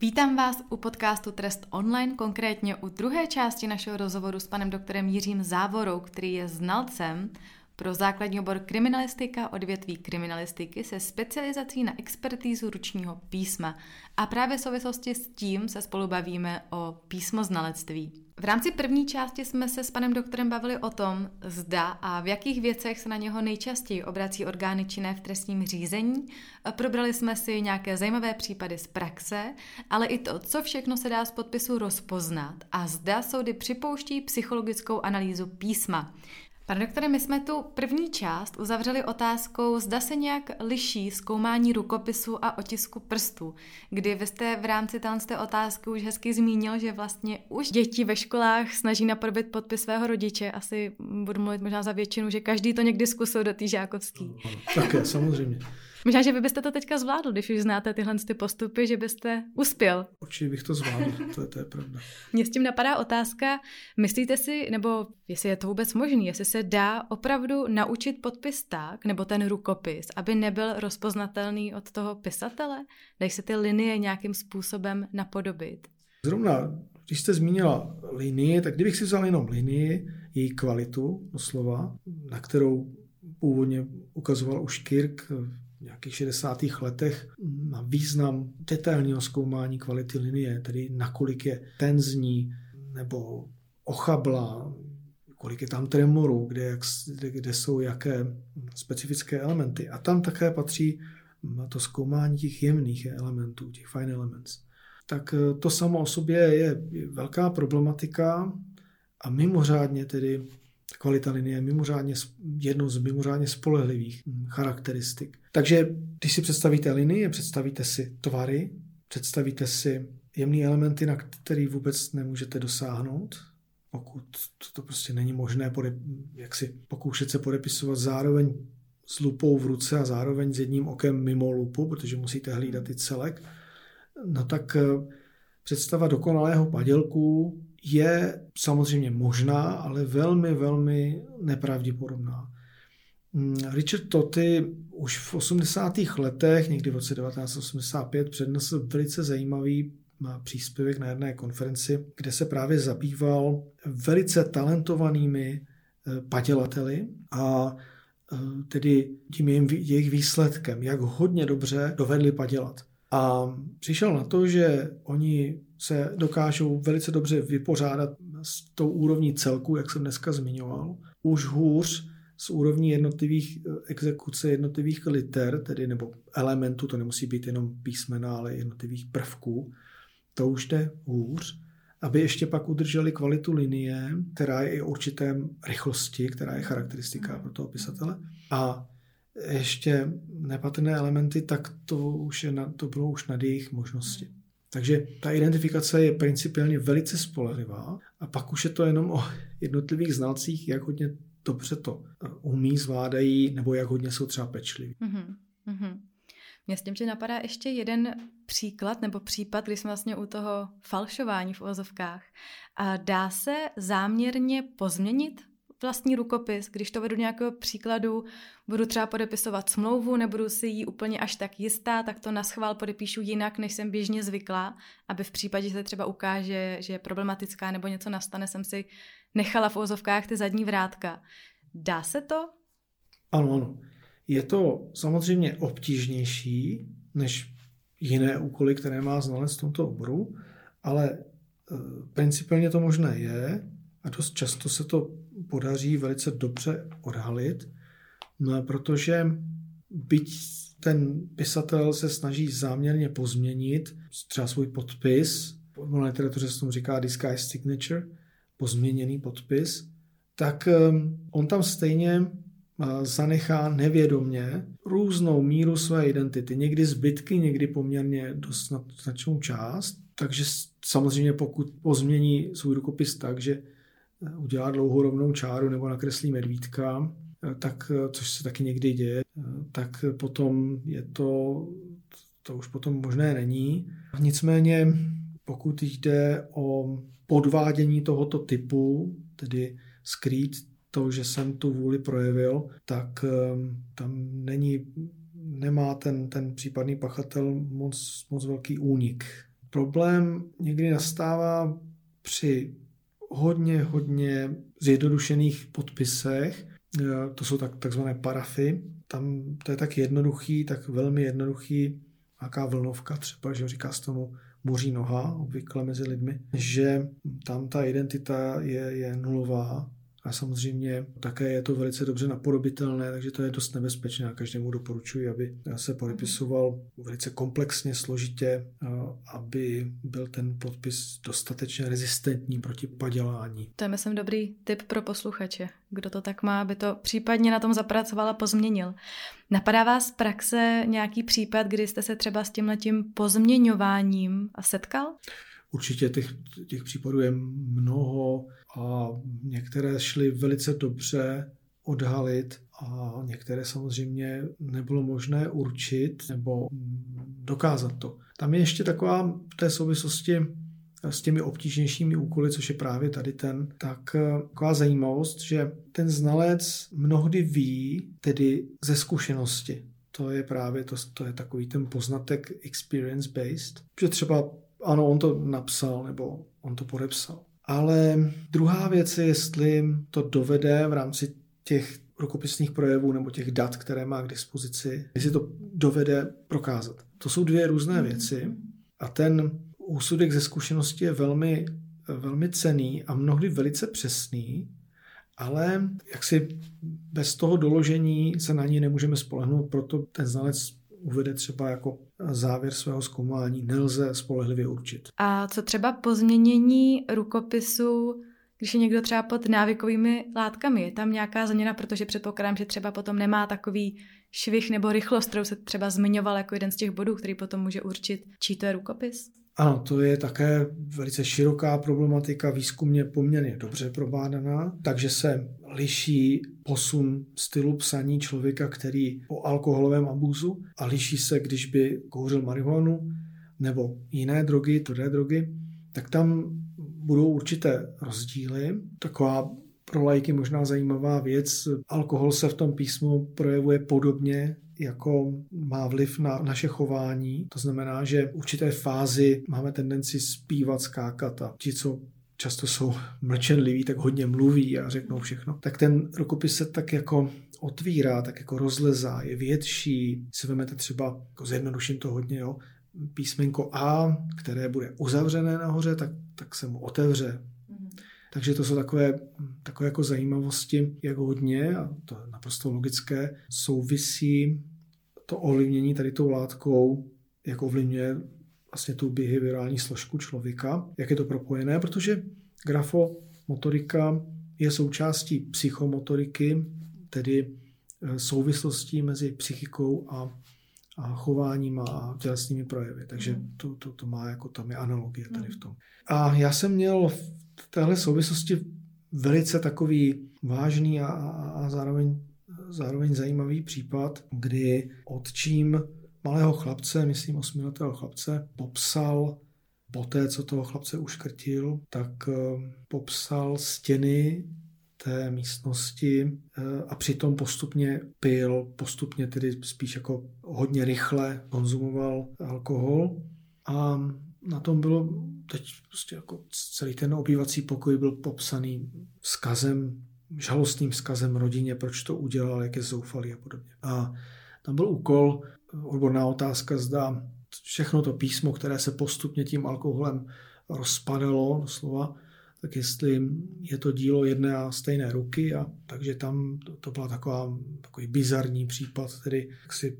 Vítám vás u podcastu Trest online, konkrétně u druhé části našeho rozhovoru s panem doktorem Jiřím Závorou, který je znalcem pro základní obor kriminalistika odvětví kriminalistiky se specializací na expertízu ručního písma. A právě v souvislosti s tím se spolu bavíme o písmoznalectví. V rámci první části jsme se s panem doktorem bavili o tom, zda a v jakých věcech se na něho nejčastěji obrací orgány činné v trestním řízení. Probrali jsme si nějaké zajímavé případy z praxe, ale i to, co všechno se dá z podpisu rozpoznat a zda soudy připouští psychologickou analýzu písma. Pane doktore, my jsme tu první část uzavřeli otázkou, zda se nějak liší zkoumání rukopisu a otisku prstů, kdy vy jste v rámci té otázky už hezky zmínil, že vlastně už děti ve školách snaží napodobit podpis svého rodiče. Asi budu mluvit možná za většinu, že každý to někdy zkusil do té žákovský. Také, samozřejmě. Možná, že vy byste to teďka zvládl, když už znáte tyhle ty postupy, že byste uspěl. Určitě bych to zvládl, to je, to je pravda. Mně s tím napadá otázka, myslíte si, nebo jestli je to vůbec možné, jestli se dá opravdu naučit podpis tak, nebo ten rukopis, aby nebyl rozpoznatelný od toho pisatele? Dají se ty linie nějakým způsobem napodobit? Zrovna, když jste zmínila linii, tak kdybych si vzal jenom linii, její kvalitu, doslova, na kterou původně ukazoval už Kirk nějakých 60. letech na význam detailního zkoumání kvality linie, tedy nakolik je tenzní nebo ochabla, kolik je tam tremoru, kde, jak, kde, jsou jaké specifické elementy. A tam také patří to zkoumání těch jemných elementů, těch fine elements. Tak eh, to samo o sobě je velká problematika a mimořádně tedy kvalita linie je mimořádně, jednou z mimořádně spolehlivých charakteristik. Takže když si představíte linii, představíte si tvary, představíte si jemné elementy, na který vůbec nemůžete dosáhnout, pokud to prostě není možné pode, jak si pokoušet se podepisovat zároveň s lupou v ruce a zároveň s jedním okem mimo lupu, protože musíte hlídat i celek, no tak eh, představa dokonalého padělku je samozřejmě možná, ale velmi, velmi nepravděpodobná. Mm, Richard Toty už v 80. letech, někdy v roce 1985, přednesl velice zajímavý příspěvek na jedné konferenci, kde se právě zabýval velice talentovanými eh, padělateli a eh, tedy tím jejich výsledkem, jak hodně dobře dovedli padělat. A přišel na to, že oni se dokážou velice dobře vypořádat s tou úrovní celku, jak jsem dneska zmiňoval. Už hůř z úrovní jednotlivých eh, exekuce jednotlivých liter, tedy nebo elementů, to nemusí být jenom písmena, ale jednotlivých prvků, to už jde hůř, aby ještě pak udrželi kvalitu linie, která je i určitém rychlosti, která je charakteristika pro toho pisatele. A ještě nepatrné elementy, tak to, už je na, to bylo už nad jejich možnosti. Takže ta identifikace je principiálně velice spolehlivá a pak už je to jenom o jednotlivých znalcích, jak hodně dobře to umí, zvládají, nebo jak hodně jsou třeba pečliví. Mm-hmm. Mě s tím, že napadá ještě jeden příklad nebo případ, kdy jsme vlastně u toho falšování v ozovkách. A dá se záměrně pozměnit vlastní rukopis, když to vedu nějakého příkladu, budu třeba podepisovat smlouvu, nebudu si ji úplně až tak jistá, tak to na schvál podepíšu jinak, než jsem běžně zvyklá, aby v případě, že se třeba ukáže, že je problematická nebo něco nastane, jsem si nechala v ozovkách ty zadní vrátka. Dá se to? Ano, ano. Je to samozřejmě obtížnější než jiné úkoly, které má znalec v tomto oboru, ale e, principiálně to možné je a dost často se to podaří velice dobře odhalit, no, protože byť ten pisatel se snaží záměrně pozměnit třeba svůj podpis, v literatuře se tomu říká disguise signature, pozměněný podpis, tak um, on tam stejně uh, zanechá nevědomně různou míru své identity. Někdy zbytky, někdy poměrně dost značnou část. Takže samozřejmě pokud pozmění svůj rukopis tak, že udělá dlouhou rovnou čáru nebo nakreslí medvídka, tak, což se taky někdy děje, tak potom je to, to už potom možné není. Nicméně, pokud jde o podvádění tohoto typu, tedy skrýt to, že jsem tu vůli projevil, tak um, tam není, nemá ten, ten případný pachatel moc, moc velký únik. Problém někdy nastává při hodně, hodně zjednodušených podpisech, eh, to jsou tak, takzvané parafy. Tam to je tak jednoduchý, tak velmi jednoduchý, nějaká vlnovka třeba, že říká z tomu moří noha, obvykle mezi lidmi, že tam ta identita je, je nulová a samozřejmě také je to velice dobře napodobitelné, takže to je dost nebezpečné a každému doporučuji, aby se podepisoval velice komplexně, složitě, aby byl ten podpis dostatečně rezistentní proti padělání. To je, myslím, dobrý tip pro posluchače, kdo to tak má, aby to případně na tom zapracoval a pozměnil. Napadá vás z praxe nějaký případ, kdy jste se třeba s tímhletím pozměňováním setkal? Určitě těch, těch případů je mnoho a některé šly velice dobře odhalit a některé samozřejmě nebylo možné určit nebo dokázat to. Tam je ještě taková v té souvislosti s těmi obtížnějšími úkoly, což je právě tady ten, tak eh, taková zajímavost, že ten znalec mnohdy ví, tedy ze zkušenosti. To je právě to, to je takový ten poznatek experience-based, že třeba ano, on to napsal nebo on to podepsal. Ale druhá věc je, jestli to dovede v rámci těch rukopisných projevů nebo těch dat, které má k dispozici, jestli to dovede prokázat. To jsou dvě různé věci a ten úsudek ze zkušenosti je velmi, velmi cený a mnohdy velice přesný, ale jaksi bez toho doložení se na ní nemůžeme spolehnout, proto ten znalec uvede třeba jako závěr svého zkoumání, nelze spolehlivě určit. A co třeba pozměnění rukopisu, když je někdo třeba pod návykovými látkami, je tam nějaká změna, protože předpokládám, že třeba potom nemá takový švih nebo rychlost, kterou se třeba zmiňoval jako jeden z těch bodů, který potom může určit, čí to je rukopis? Ano, to je také velice široká problematika, výzkumně poměrně dobře probádaná, takže se liší posun stylu psaní člověka, který o alkoholovém abúzu a liší se, když by kouřil marihuanu nebo jiné drogy, tvrdé drogy, tak tam budou určité rozdíly. Taková pro lajky možná zajímavá věc. Alkohol se v tom písmu projevuje podobně jako má vliv na naše chování. To znamená, že v určité fázi máme tendenci zpívat, skákat a ti, co často jsou mlčenliví, tak hodně mluví a řeknou všechno. Tak ten rukopis se tak jako otvírá, tak jako rozlezá, je větší. Si vezmete třeba, jako zjednoduším to hodně, jo, písmenko A, které bude uzavřené nahoře, tak, tak se mu otevře. Takže to jsou takové, takové jako zajímavosti, jak hodně, a to je naprosto logické, souvisí to ovlivnění tady tou látkou, jak ovlivňuje vlastně tu behaviorální složku člověka, jak je to propojené, protože grafomotorika je součástí psychomotoriky, tedy eh, souvislostí mezi psychikou a, a chováním a tělesnými projevy. Takže mhm. to, to, to má jako tam je analogie tady v tom. A já jsem měl v téhle souvislosti velice takový vážný a, a, a zároveň, zároveň zajímavý případ, kdy odčím malého chlapce, myslím osmiletého chlapce, popsal po té, co toho chlapce uškrtil, tak eh, popsal stěny té místnosti eh, a přitom postupně pil, postupně tedy spíš jako hodně rychle konzumoval alkohol a na tom bylo teď prostě jako celý ten obývací pokoj byl popsaný skazem, žalostným skazem rodině, proč to udělal, jak je zoufalý a podobně. A tam byl úkol odborná otázka, zda všechno to písmo, které se postupně tím alkoholem rozpadalo, doslova, tak jestli je to dílo jedné a stejné ruky. A takže tam to, to byla taková, takový bizarní případ, tedy jaksi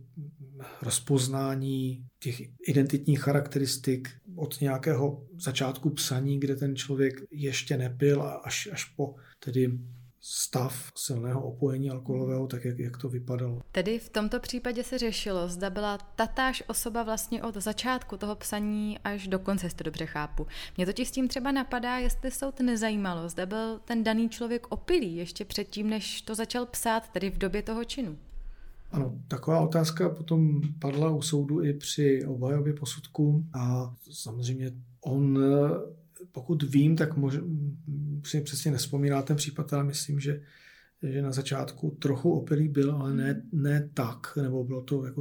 rozpoznání těch identitních charakteristik od nějakého začátku psaní, kde ten člověk ještě nepil a až, až po tedy stav silného opojení alkoholového, tak jak, jak to vypadalo. Tedy v tomto případě se řešilo, zda byla tatáž osoba vlastně od začátku toho psaní až do konce, jestli to dobře chápu. Mě totiž s tím třeba napadá, jestli soud nezajímalo, zda byl ten daný člověk opilý ještě předtím, než to začal psát, tedy v době toho činu. Ano, taková otázka potom padla u soudu i při obhajově posudku a samozřejmě on pokud vím, tak mož, si přesně nespomíná ten případ, ale myslím, že, že na začátku trochu opilý byl, ale ne, ne tak, nebo bylo to jako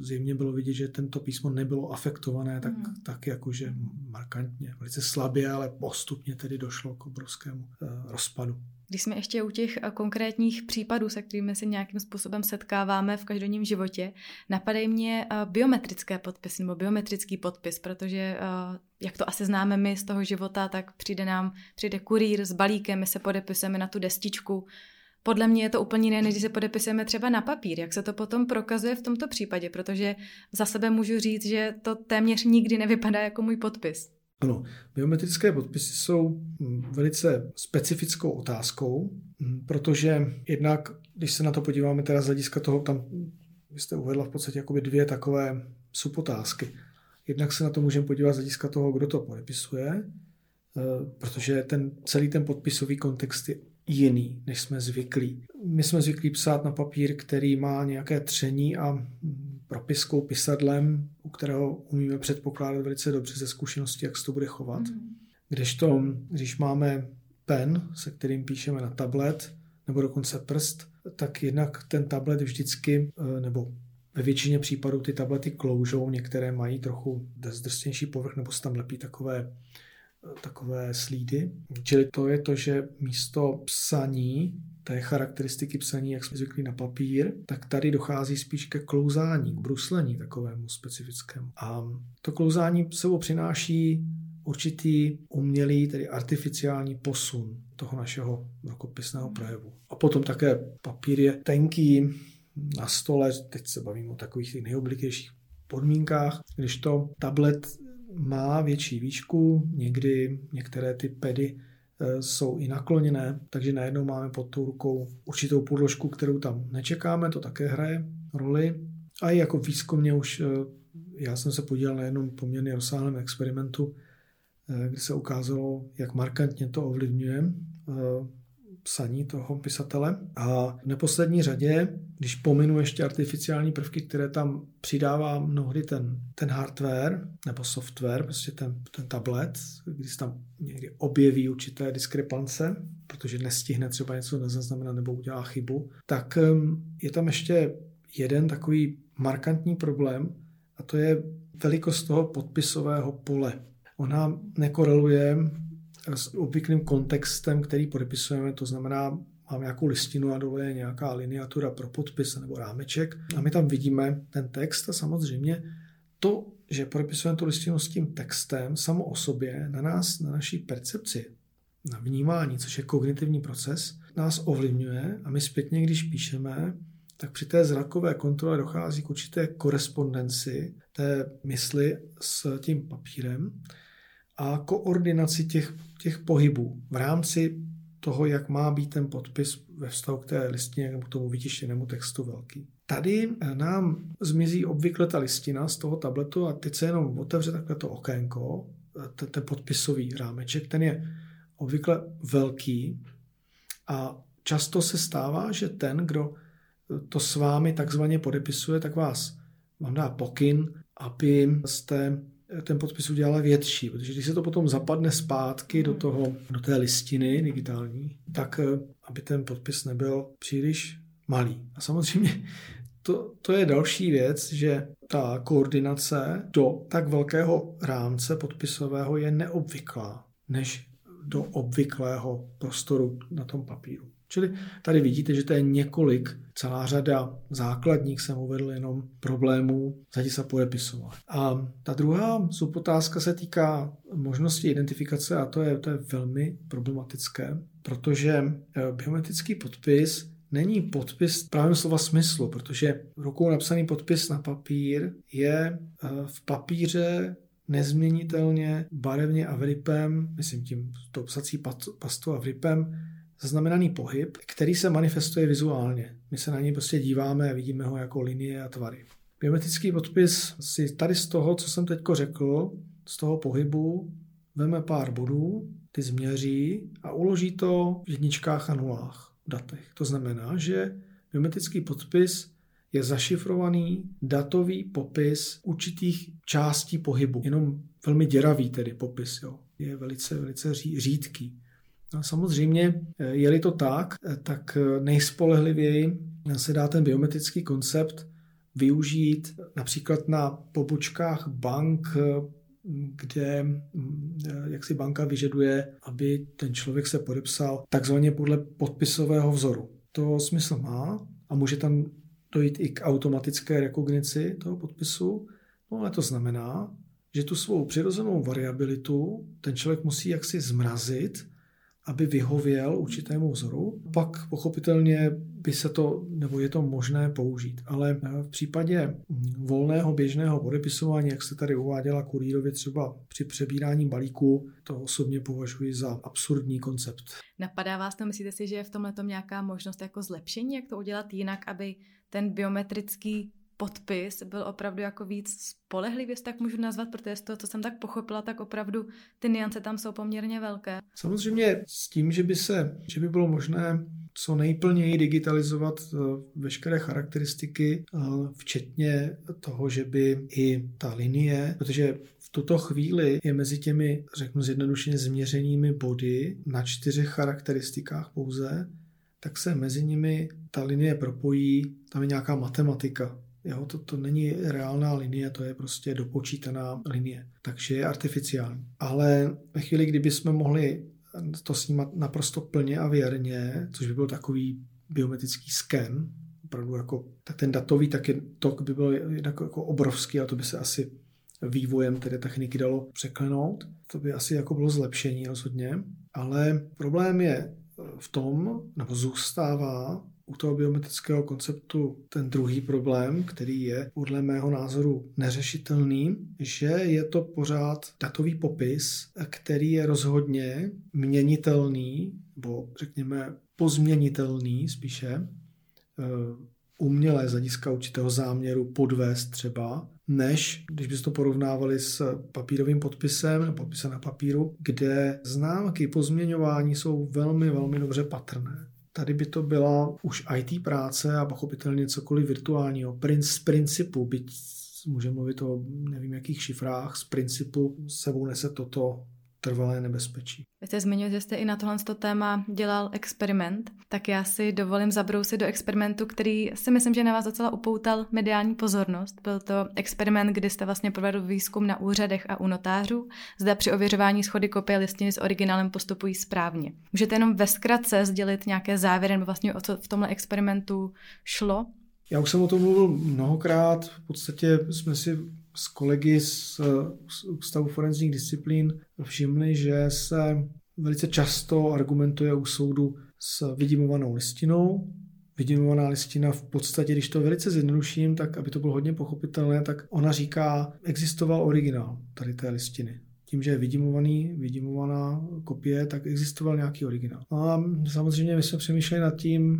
zjevně bylo vidět, že tento písmo nebylo afektované tak, mm. tak jakože markantně, velice slabě, ale postupně tedy došlo k obrovskému uh, rozpadu. Když jsme ještě u těch eh, konkrétních případů, se kterými se nějakým způsobem setkáváme v každodenním životě, napadají mě eh, biometrické podpisy nebo biometrický podpis, protože eh, jak to asi známe my z toho života, tak přijde nám, přijde kurýr s balíkem, my se podepisujeme na tu destičku. Podle mě je to úplně jiné, než když se podepisujeme třeba na papír. Jak se to potom prokazuje v tomto případě, protože za sebe můžu říct, že to téměř nikdy nevypadá jako můj podpis. Ano, biometrické podpisy jsou hm, velice specifickou otázkou, hm, protože jednak, když se na to podíváme teda z hlediska toho, tam jste uvedla v podstatě jakoby dvě takové subotázky. Jednak se na to můžeme podívat z hlediska toho, kdo to podepisuje, eh, protože ten celý ten podpisový kontext je jiný, než jsme zvyklí. My jsme zvyklí psát na papír, který má nějaké tření a hm, propiskou, pisadlem, u kterého umíme předpokládat velice dobře ze zkušenosti, jak se to bude chovat. Mm. Kdežto, když máme pen, se kterým píšeme na tablet, nebo dokonce prst, tak jednak ten tablet vždycky, eh, nebo ve většině případů ty tablety kloužou, některé mají trochu zdrsnější povrch, nebo se tam lepí takové, takové slídy. Čili to je to, že místo psaní té charakteristiky psaní, jak jsme zvyklí na papír, tak tady dochází spíš ke klouzání, k bruslení takovému specifickému. A to klouzání sebou přináší určitý umělý, tedy artificiální posun toho našeho rukopisného projevu. A potom také papír je tenký, na stole, teď se bavím o takových nejoblitějších podmínkách, když to tablet má větší výšku, někdy některé ty pedy Eh, jsou i nakloněné, takže najednou máme pod tou rukou určitou podložku, kterou tam nečekáme, to také hraje roli. A i jako výzkumně už, eh, já jsem se podíval na jednom poměrně rozsáhlém experimentu, eh, kde se ukázalo, jak markantně to ovlivňuje psaní toho pisatele. A v neposlední řadě, když pominu ještě artificiální prvky, které tam přidává mnohdy ten, ten hardware nebo software, prostě ten, ten tablet, když tam někdy objeví určité diskrepance, protože nestihne třeba něco nezaznamenat nebo udělá chybu, tak je tam ještě jeden takový markantní problém a to je velikost toho podpisového pole. Ona nekoreluje s obvyklým kontextem, který podepisujeme, to znamená, mám nějakou listinu a dole je nějaká liniatura pro podpis nebo rámeček a my tam vidíme ten text a samozřejmě to, že podepisujeme tu listinu s tím textem, samo o sobě na nás, na naší percepci, na vnímání, což je kognitivní proces, nás ovlivňuje a my zpětně, když píšeme, tak při té zrakové kontrole dochází k určité korespondenci té mysli s tím papírem a koordinaci těch, těch pohybů v rámci toho, jak má být ten podpis ve vztahu k té listině nebo k tomu vytištěnému textu velký. Tady nám zmizí obvykle ta listina z toho tabletu a teď se jenom otevře takhle to okénko, ten, ten podpisový rámeček, ten je obvykle velký a často se stává, že ten, kdo to s vámi takzvaně podepisuje, tak vás vám dá pokyn, aby jste ten podpis udělala větší, protože když se to potom zapadne zpátky do, toho, do té listiny digitální, tak eh, aby ten podpis nebyl příliš malý. A samozřejmě to, to je další věc, že ta koordinace do tak velkého rámce podpisového je neobvyklá, než do obvyklého prostoru na tom papíru. Čili tady vidíte, že to je několik, celá řada základních jsem uvedl jenom problémů z hlediska podepisování. A ta druhá subotázka se týká možnosti identifikace a to je, to je velmi problematické, protože eh, biometrický podpis není podpis právě slova smyslu, protože rukou napsaný podpis na papír je eh, v papíře nezměnitelně barevně a vrypem, myslím tím tou psací pastou a vrypem, zaznamenaný pohyb, který se manifestuje vizuálně. My se na něj prostě díváme a vidíme ho jako linie a tvary. Biometrický podpis si tady z toho, co jsem teď řekl, z toho pohybu, veme pár bodů, ty změří a uloží to v jedničkách a nulách v datech. To znamená, že biometrický podpis je zašifrovaný datový popis určitých částí pohybu. Jenom velmi děravý tedy popis. Jo. Je velice, velice řídký. No, samozřejmě, je-li to tak, tak nejspolehlivěji se dá ten biometrický koncept využít například na pobočkách bank, kde jak si banka vyžaduje, aby ten člověk se podepsal takzvaně podle podpisového vzoru. To smysl má a může tam dojít i k automatické rekognici toho podpisu, no ale to znamená, že tu svou přirozenou variabilitu ten člověk musí jaksi zmrazit aby vyhověl určitému vzoru. Pak pochopitelně by se to, nebo je to možné použít. Ale v případě volného běžného podepisování, jak se tady uváděla kurýrově třeba při přebírání balíku, to osobně považuji za absurdní koncept. Napadá vás to, myslíte si, že je v tomhle nějaká možnost jako zlepšení, jak to udělat jinak, aby ten biometrický podpis byl opravdu jako víc spolehlivý, jestli tak můžu nazvat, protože z toho, co jsem tak pochopila, tak opravdu ty niance tam jsou poměrně velké. Samozřejmě s tím, že by se, že by bylo možné co nejplněji digitalizovat eh, veškeré charakteristiky, eh, včetně toho, že by i ta linie, protože v tuto chvíli je mezi těmi, řeknu zjednodušeně, změřenými body na čtyřech charakteristikách pouze, tak se mezi nimi ta linie propojí, tam je nějaká matematika. Jo, to, to není reálná linie, to je prostě dopočítaná linie. Takže je artificiální. Ale ve chvíli, kdyby jsme mohli to snímat naprosto plně a věrně, což by byl takový biometrický sken, opravdu jako, tak ten datový taky tok by byl jako, jako obrovský a to by se asi vývojem té techniky dalo překlenout. To by asi jako bylo zlepšení rozhodně. Ale problém je v tom, nebo zůstává u toho biometrického konceptu ten druhý problém, který je podle mého názoru neřešitelný, že je to pořád datový popis, který je rozhodně měnitelný, nebo řekněme pozměnitelný spíše, eh, umělé z hlediska určitého záměru podvést třeba, než když byste to porovnávali s papírovým podpisem nebo podpisem na papíru, kde známky pozměňování jsou velmi, velmi dobře patrné. Tady by to byla už IT práce a pochopitelně cokoliv virtuálního. Z principu, byť můžeme mluvit o nevím jakých šifrách, z principu sebou nese toto trvalé nebezpečí. Vy jste zmínil, že jste i na tohle téma dělal experiment, tak já si dovolím zabrousit do experimentu, který si myslím, že na vás docela upoutal mediální pozornost. Byl to experiment, kdy jste vlastně provedl výzkum na úřadech a u notářů, zda při ověřování schody kopie listiny s originálem postupují správně. Můžete jenom ve zkratce sdělit nějaké závěry, nebo vlastně o co v tomhle experimentu šlo? Já už jsem o tom mluvil mnohokrát. V podstatě jsme si s kolegy z, Ústavu forenzních disciplín všimli, že se velice často argumentuje u soudu s vydimovanou listinou. Vydimovaná listina v podstatě, když to velice zjednoduším, tak aby to bylo hodně pochopitelné, tak ona říká, existoval originál tady té listiny. Tím, že je vydimovaný, vydimovaná kopie, tak existoval nějaký originál. A samozřejmě my jsme přemýšleli nad tím,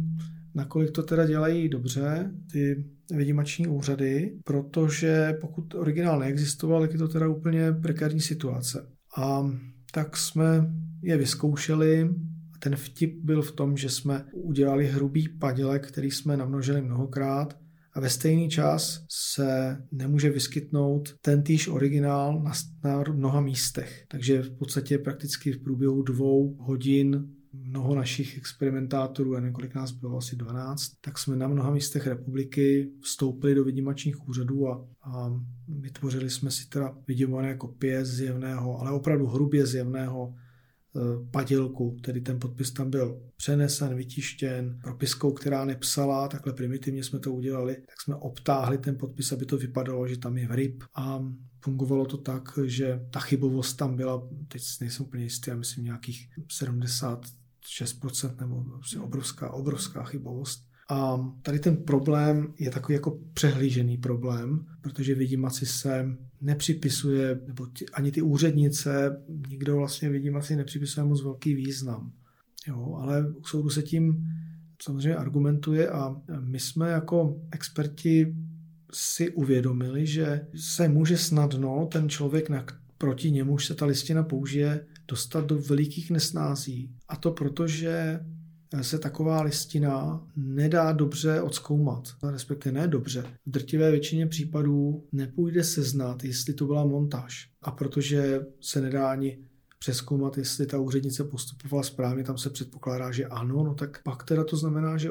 nakolik to teda dělají dobře ty vydimační úřady, protože pokud originál neexistoval, tak je to teda úplně prekární situace. A tak jsme je vyzkoušeli. Ten vtip byl v tom, že jsme udělali hrubý padělek, který jsme namnožili mnohokrát a ve stejný čas se nemůže vyskytnout ten týž originál na, na mnoha místech. Takže v podstatě prakticky v průběhu dvou hodin mnoho našich experimentátorů, a několik nás bylo asi 12, tak jsme na mnoha místech republiky vstoupili do vydimačních úřadů a, a vytvořili jsme si teda vydimované kopie zjevného, ale opravdu hrubě zjevného e, padělku, tedy ten podpis tam byl přenesen, vytištěn, propiskou, která nepsala, takhle primitivně jsme to udělali, tak jsme obtáhli ten podpis, aby to vypadalo, že tam je ryb a fungovalo to tak, že ta chybovost tam byla, teď nejsem úplně jistý, já myslím nějakých 70 6% nebo prostě obrovská, obrovská chybovost. A tady ten problém je takový jako přehlížený problém, protože vidímaci se nepřipisuje, nebo ti, ani ty úřednice, nikdo vlastně vidímaci nepřipisuje moc velký význam. Jo, ale u soudu se tím samozřejmě argumentuje a my jsme jako experti si uvědomili, že se může snadno ten člověk, na, proti němuž se ta listina použije, dostat do velikých nesnází. A to proto, že se taková listina nedá dobře odzkoumat, respektive ne dobře. V drtivé většině případů nepůjde seznat, jestli to byla montáž. A protože se nedá ani přeskoumat, jestli ta úřednice postupovala správně, tam se předpokládá, že ano, no tak pak teda to znamená, že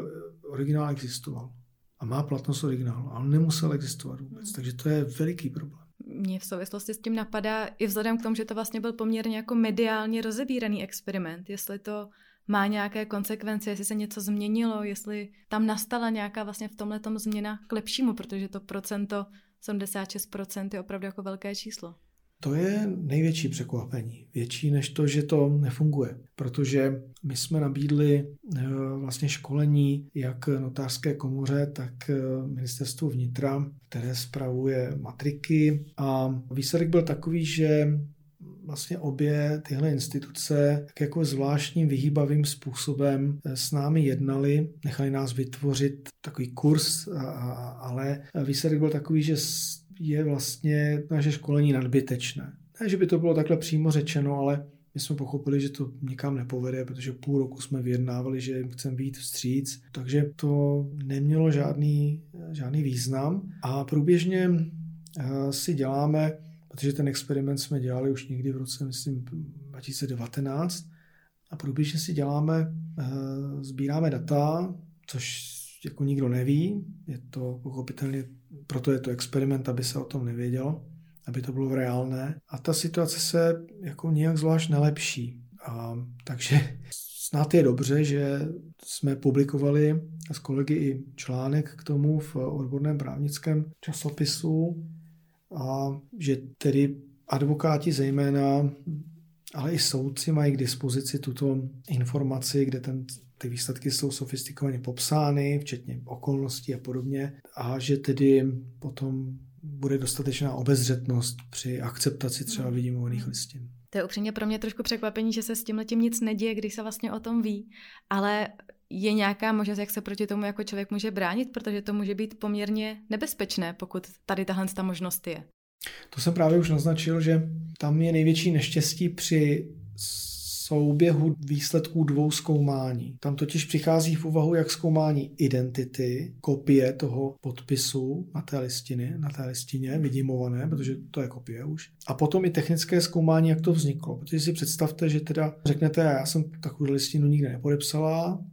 originál existoval a má platnost originálu, ale nemusel existovat vůbec, takže to je veliký problém. Mně v souvislosti s tím napadá, i vzhledem k tomu, že to vlastně byl poměrně jako mediálně rozebíraný experiment, jestli to má nějaké konsekvence, jestli se něco změnilo, jestli tam nastala nějaká vlastně v tomhle změna k lepšímu, protože to procento 76% je opravdu jako velké číslo. To je největší překvapení. Větší než to, že to nefunguje. Protože my jsme nabídli eh, vlastně školení jak notářské komoře, tak eh, ministerstvu vnitra, které spravuje matriky. A výsledek byl takový, že vlastně obě tyhle instituce tak jako zvláštním vyhýbavým způsobem eh, s námi jednali, nechali nás vytvořit takový kurz, ale výsledek byl takový, že je vlastně naše školení nadbytečné. Ne, že by to bylo takhle přímo řečeno, ale my jsme pochopili, že to nikam nepovede, protože půl roku jsme vyjednávali, že chceme být vstříc, takže to nemělo žádný, žádný význam. A průběžně eh, si děláme, protože ten experiment jsme dělali už někdy v roce, myslím, 2019, a průběžně si děláme, eh, sbíráme data, což jako nikdo neví, je to pochopitelně proto je to experiment, aby se o tom nevědělo, aby to bylo reálné. A ta situace se jako nějak zvlášť nelepší. A, takže snad je dobře, že jsme publikovali s kolegy i článek k tomu v odborném právnickém časopisu a že tedy advokáti zejména, ale i soudci mají k dispozici tuto informaci, kde ten ty výsledky jsou sofistikovaně popsány, včetně okolností a podobně, a že tedy potom bude dostatečná obezřetnost při akceptaci třeba hmm. vidimovaných listin. To je upřímně pro mě trošku překvapení, že se s tím nic neděje, když se vlastně o tom ví, ale je nějaká možnost, jak se proti tomu jako člověk může bránit, protože to může být poměrně nebezpečné, pokud tady tahle ta možnost je. To jsem právě už naznačil, že tam je největší neštěstí při souběhu výsledků dvou zkoumání. Tam totiž přichází v úvahu jak zkoumání identity, kopie toho podpisu na té listiny, na té listině, vidimované, protože to je kopie už. A potom i technické zkoumání, jak to vzniklo. Protože si představte, že teda řeknete, já jsem takovou listinu nikdy nepodepsala,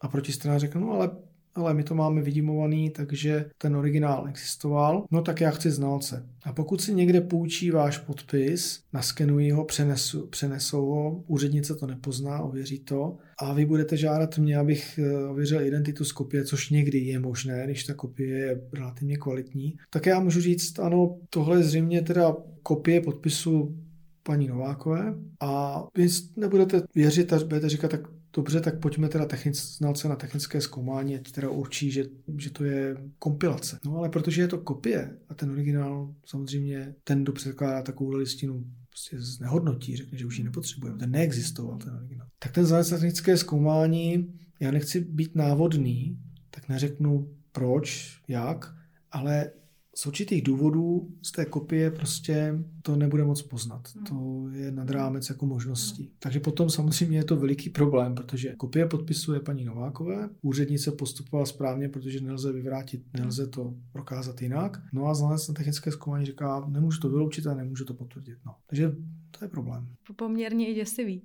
a protistrana řekne, no ale ale my to máme vidimovaný, takže ten originál existoval, no tak já chci znalce. A pokud si někde půjčí váš podpis, naskenují ho, přenesu, přenesou ho, úřednice to nepozná, ověří to. A vy budete žádat mě, abych eh, ověřil identitu z kopie, což někdy je možné, když ta kopie je relativně kvalitní, tak já můžu říct, ano, tohle je zřejmě teda kopie podpisu paní Novákové. A vy nebudete věřit a budete říkat, tak Dobře, tak pojďme teda technic, znalce na technické zkoumání, teda určí, že, že to je kompilace. No ale protože je to kopie a ten originál samozřejmě ten, kdo předkládá takovou listinu, prostě znehodnotí, řekne, že už ji nepotřebuje, ten neexistoval ten originál. Tak ten znalec technické zkoumání, já nechci být návodný, tak neřeknu proč, jak, ale z určitých důvodů z té kopie prostě to nebude moc poznat. Hmm. To je nad rámec jako možností. Hmm. Takže potom samozřejmě je to veliký problém, protože kopie podpisuje paní Novákové, úřednice postupovala správně, protože nelze vyvrátit, nelze to prokázat jinak. No a znalec na technické zkoumání říká, nemůžu to vyloučit a nemůžu to potvrdit. No. Takže to je problém. Poměrně i děsivý.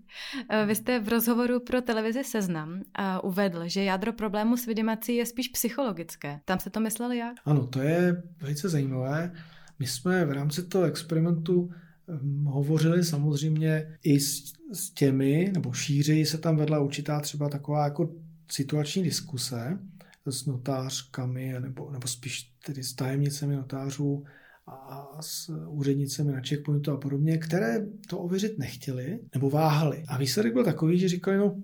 Eh, vy jste v rozhovoru pro televizi Seznam eh, uvedl, že jádro problému s vidimací je spíš psychologické. Tam se to mysleli jak? Ano, to je velice zajímavé. My jsme v rámci toho experimentu hm, hovořili samozřejmě i s, s těmi, nebo šířeji se tam vedla určitá třeba taková jako situační diskuse s notářkami, nebo, nebo spíš tedy s tajemnicemi notářů, a s úřednicemi na checkpointu a podobně, které to ověřit nechtěli nebo váhali. A výsledek byl takový, že říkali, no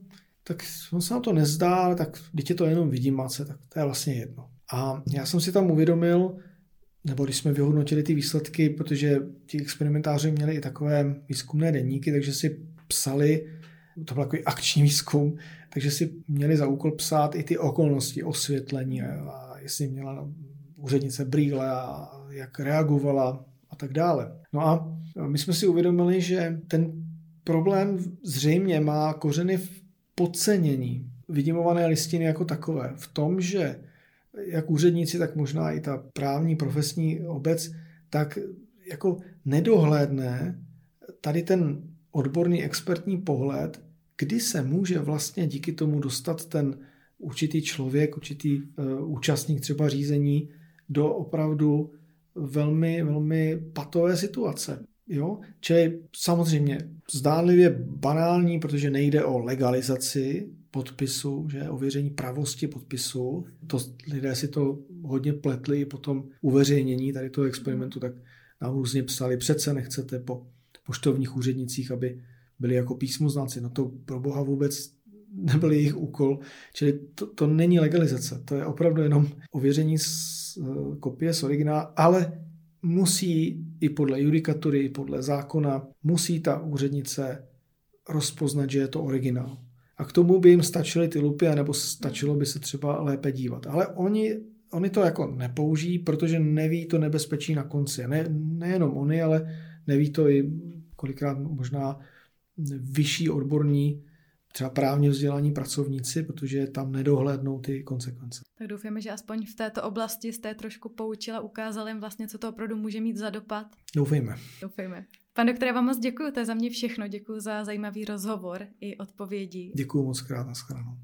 tak on se nám to nezdá, ale tak když je to jenom vidímace, tak to je vlastně jedno. A já jsem si tam uvědomil, nebo když jsme vyhodnotili ty výsledky, protože ti experimentáři měli i takové výzkumné denníky, takže si psali, to byl takový akční výzkum, takže si měli za úkol psát i ty okolnosti osvětlení a, jestli měla úřednice brýle a jak reagovala a tak dále. No a my jsme si uvědomili, že ten problém zřejmě má kořeny v podcenění vidimované listiny jako takové. V tom, že jak úředníci, tak možná i ta právní profesní obec, tak jako nedohlédne tady ten odborný expertní pohled, kdy se může vlastně díky tomu dostat ten určitý člověk, určitý uh, účastník třeba řízení do opravdu velmi, velmi patové situace. Jo? Čili samozřejmě zdánlivě banální, protože nejde o legalizaci podpisu, že ověření pravosti podpisu. To lidé si to hodně pletli po tom uveřejnění tady toho experimentu, tak nám různě psali, přece nechcete po poštovních úřednicích, aby byli jako písmoznalci. No to pro boha vůbec nebyl jejich úkol, čili to, to není legalizace, to je opravdu jenom ověření z uh, kopie z originálu, ale musí i podle judikatury, i podle zákona, musí ta úřednice rozpoznat, že je to originál. A k tomu by jim stačily ty lupy, nebo stačilo by se třeba lépe dívat. Ale oni, oni to jako nepoužijí, protože neví to nebezpečí na konci. Ne, nejenom oni, ale neví to i kolikrát možná vyšší odborní třeba právně vzdělaní pracovníci, protože tam nedohlédnou ty konsekvence. Tak doufáme, že aspoň v této oblasti jste trošku poučila, ukázal jim vlastně, co to opravdu může mít za dopad. Doufejme. Doufejme. Pan doktore, vám moc děkuji, to je za mě všechno. Děkuji za zajímavý rozhovor i odpovědi. Děkuji moc krát, nashledanou.